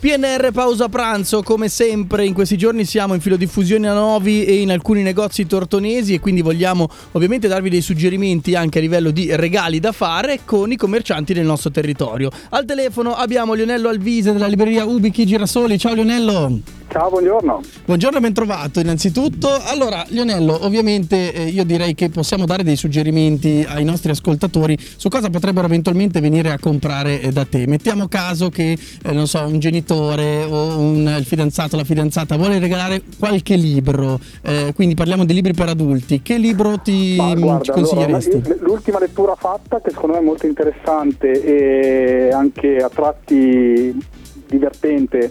PNR pausa pranzo, come sempre in questi giorni siamo in filodiffusione a Novi e in alcuni negozi tortonesi e quindi vogliamo ovviamente darvi dei suggerimenti anche a livello di regali da fare con i commercianti del nostro territorio. Al telefono abbiamo Lionello Alvise della libreria Ubichi Girasoli. Ciao Lionello. Ciao, buongiorno. Buongiorno e ben trovato innanzitutto. Allora, Lionello, ovviamente eh, io direi che possiamo dare dei suggerimenti ai nostri ascoltatori su cosa potrebbero eventualmente venire a comprare eh, da te. Mettiamo caso che, eh, non so, un genitore o un, il fidanzato o la fidanzata vuole regalare qualche libro, eh, quindi parliamo di libri per adulti. Che libro ti, Ma guarda, consiglieresti? allora, l'ultima lettura fatta, che secondo me è molto interessante e anche a tratti divertente,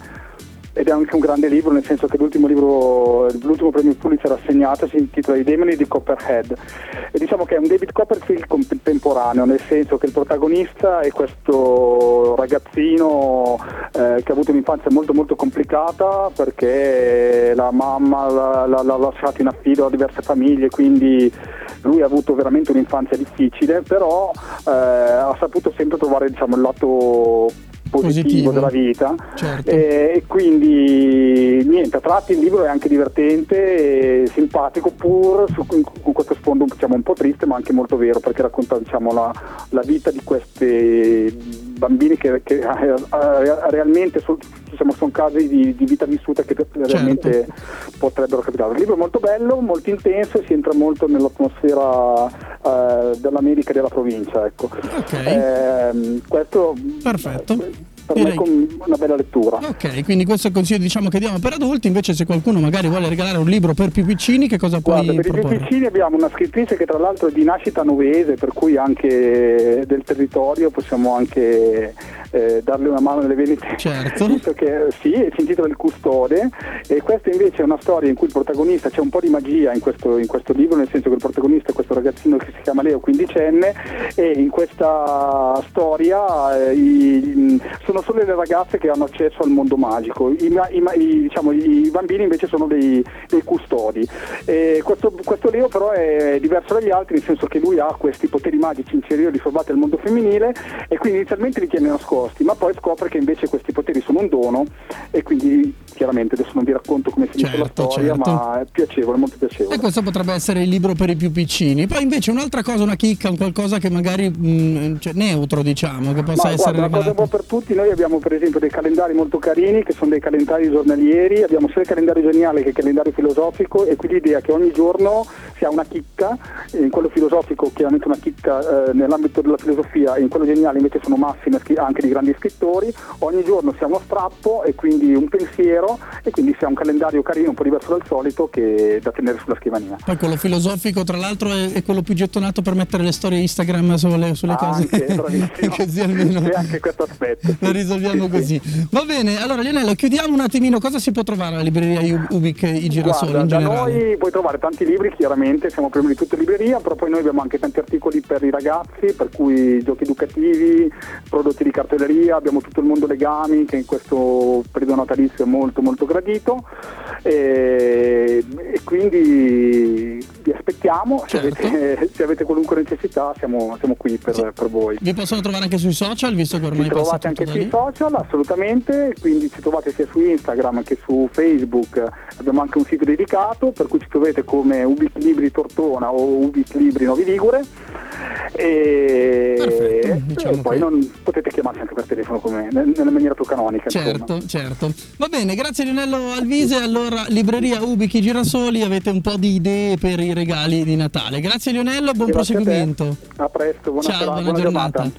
ed è anche un grande libro, nel senso che l'ultimo libro, l'ultimo premio Pulitzer assegnato si intitola I demoni di Copperhead. E diciamo che è un David Copperfield contemporaneo, nel senso che il protagonista è questo ragazzino eh, che ha avuto un'infanzia molto molto complicata perché la mamma l'ha, l'ha, lasciato in affido a diverse famiglie, quindi lui ha avuto veramente un'infanzia difficile, però eh, ha saputo sempre trovare diciamo, il lato positivo, Positivo. della vita Certo. Eh, e quindi niente, a tratti il libro è anche divertente e simpatico pur su- con, questo sfondo diciamo, un po' triste ma anche molto vero perché racconta diciamo, la, la vita di questi bambini che, che, eh, eh, realmente diciamo, sono casi di, di vita vissuta che realmente potrebbero capitare. Il libro è molto bello, molto intenso e si entra molto nell'atmosfera eh, dell'America e della provincia. Ecco. Ok. Ehm, questo Perfetto. Per me com- una bella lettura. Ok, quindi questo è il consiglio diciamo che diamo per adulti, invece se qualcuno magari vuole regalare un libro per più piccini, che cosa puoi Guarda, per i più proporre? piccini abbiamo una scrittrice che tra l'altro è di nascita novese, per cui anche del territorio possiamo anche eh, darle una mano nelle vendite. Certo. Visto che sì, si intitola Il Custode e questa invece è una storia in cui il protagonista, c'è un po' di magia in questo, in questo libro, nel senso che il protagonista è questo ragazzino che si chiama Leo, quindicenne, e in questa storia eh, i- sono solo le ragazze che hanno accesso al mondo magico, i, i diciamo, i bambini invece sono dei, dei custodi. Questo, questo Leo però è diverso dagli altri, nel senso che lui ha questi poteri magici inferiori riservati al mondo femminile e quindi inizialmente li tiene nascosti, ma poi scopre che invece questi poteri sono un dono e quindi chiaramente adesso non vi racconto come finisce Certo, la storia, certo. ma è piacevole, molto piacevole. E questo potrebbe essere il libro per i più piccini. Poi invece un'altra cosa, una chicca, un qualcosa che magari mh, cioè, neutro, diciamo, che possa Ma essere guarda, una cosa un po' per tutti, noi abbiamo per esempio dei calendari molto carini che sono dei calendari giornalieri, abbiamo sia il calendario geniale che il calendario filosofico e qui l'idea che ogni giorno si ha una chicca, in quello filosofico chiaramente una chicca eh, nell'ambito della filosofia e in quello geniale invece sono massime anche di grandi scrittori, ogni giorno si ha uno strappo e quindi un pensiero e quindi si ha un calendario carino un po' diverso dal solito che da tenere sulla scrivania. Poi quello filosofico, tra l'altro, è, è quello più gettonato per mettere le storie Instagram sulle, sulle cose. Anche, bravissimo. così almeno C'è anche questo aspetto. lo risolviamo Sì, così. sì. Va bene, allora Lionello, chiudiamo un attimino. Cosa si può trovare alla libreria Ubic i girasoli Guarda, in da generale? noi puoi trovare tanti libri, chiaramente siamo prima di tutto libreria, però poi noi abbiamo anche tanti articoli per i ragazzi, per cui giochi educativi, prodotti di cartelleria, abbiamo tutto il mondo legami che in questo periodo natalizio è molto molto gradito e, e quindi vi aspettiamo, se, Certo. avete, se avete qualunque necessità siamo, siamo qui per, Sì. per voi. Vi possono trovare anche sui social, visto che ormai Ci trovate anche sui lì. social, assolutamente, quindi ci trovate sia su Instagram che su Facebook, abbiamo anche un sito dedicato per cui ci trovate come Ubic Libri Tortona o Ubic Libri Novi Ligure e, Perfetto, diciamo e poi che- non, potete chiamarci anche per telefono come, nel- nella maniera più canonica. insomma. Certo, certo. Va bene, grazie Lionello Alvise. Allora, libreria Ubichi Girasoli, avete un po' di idee per i regali di Natale. Grazie Lionello, buon Grazie a proseguimento. A presto, buona, Ciao, serata, buona giornata.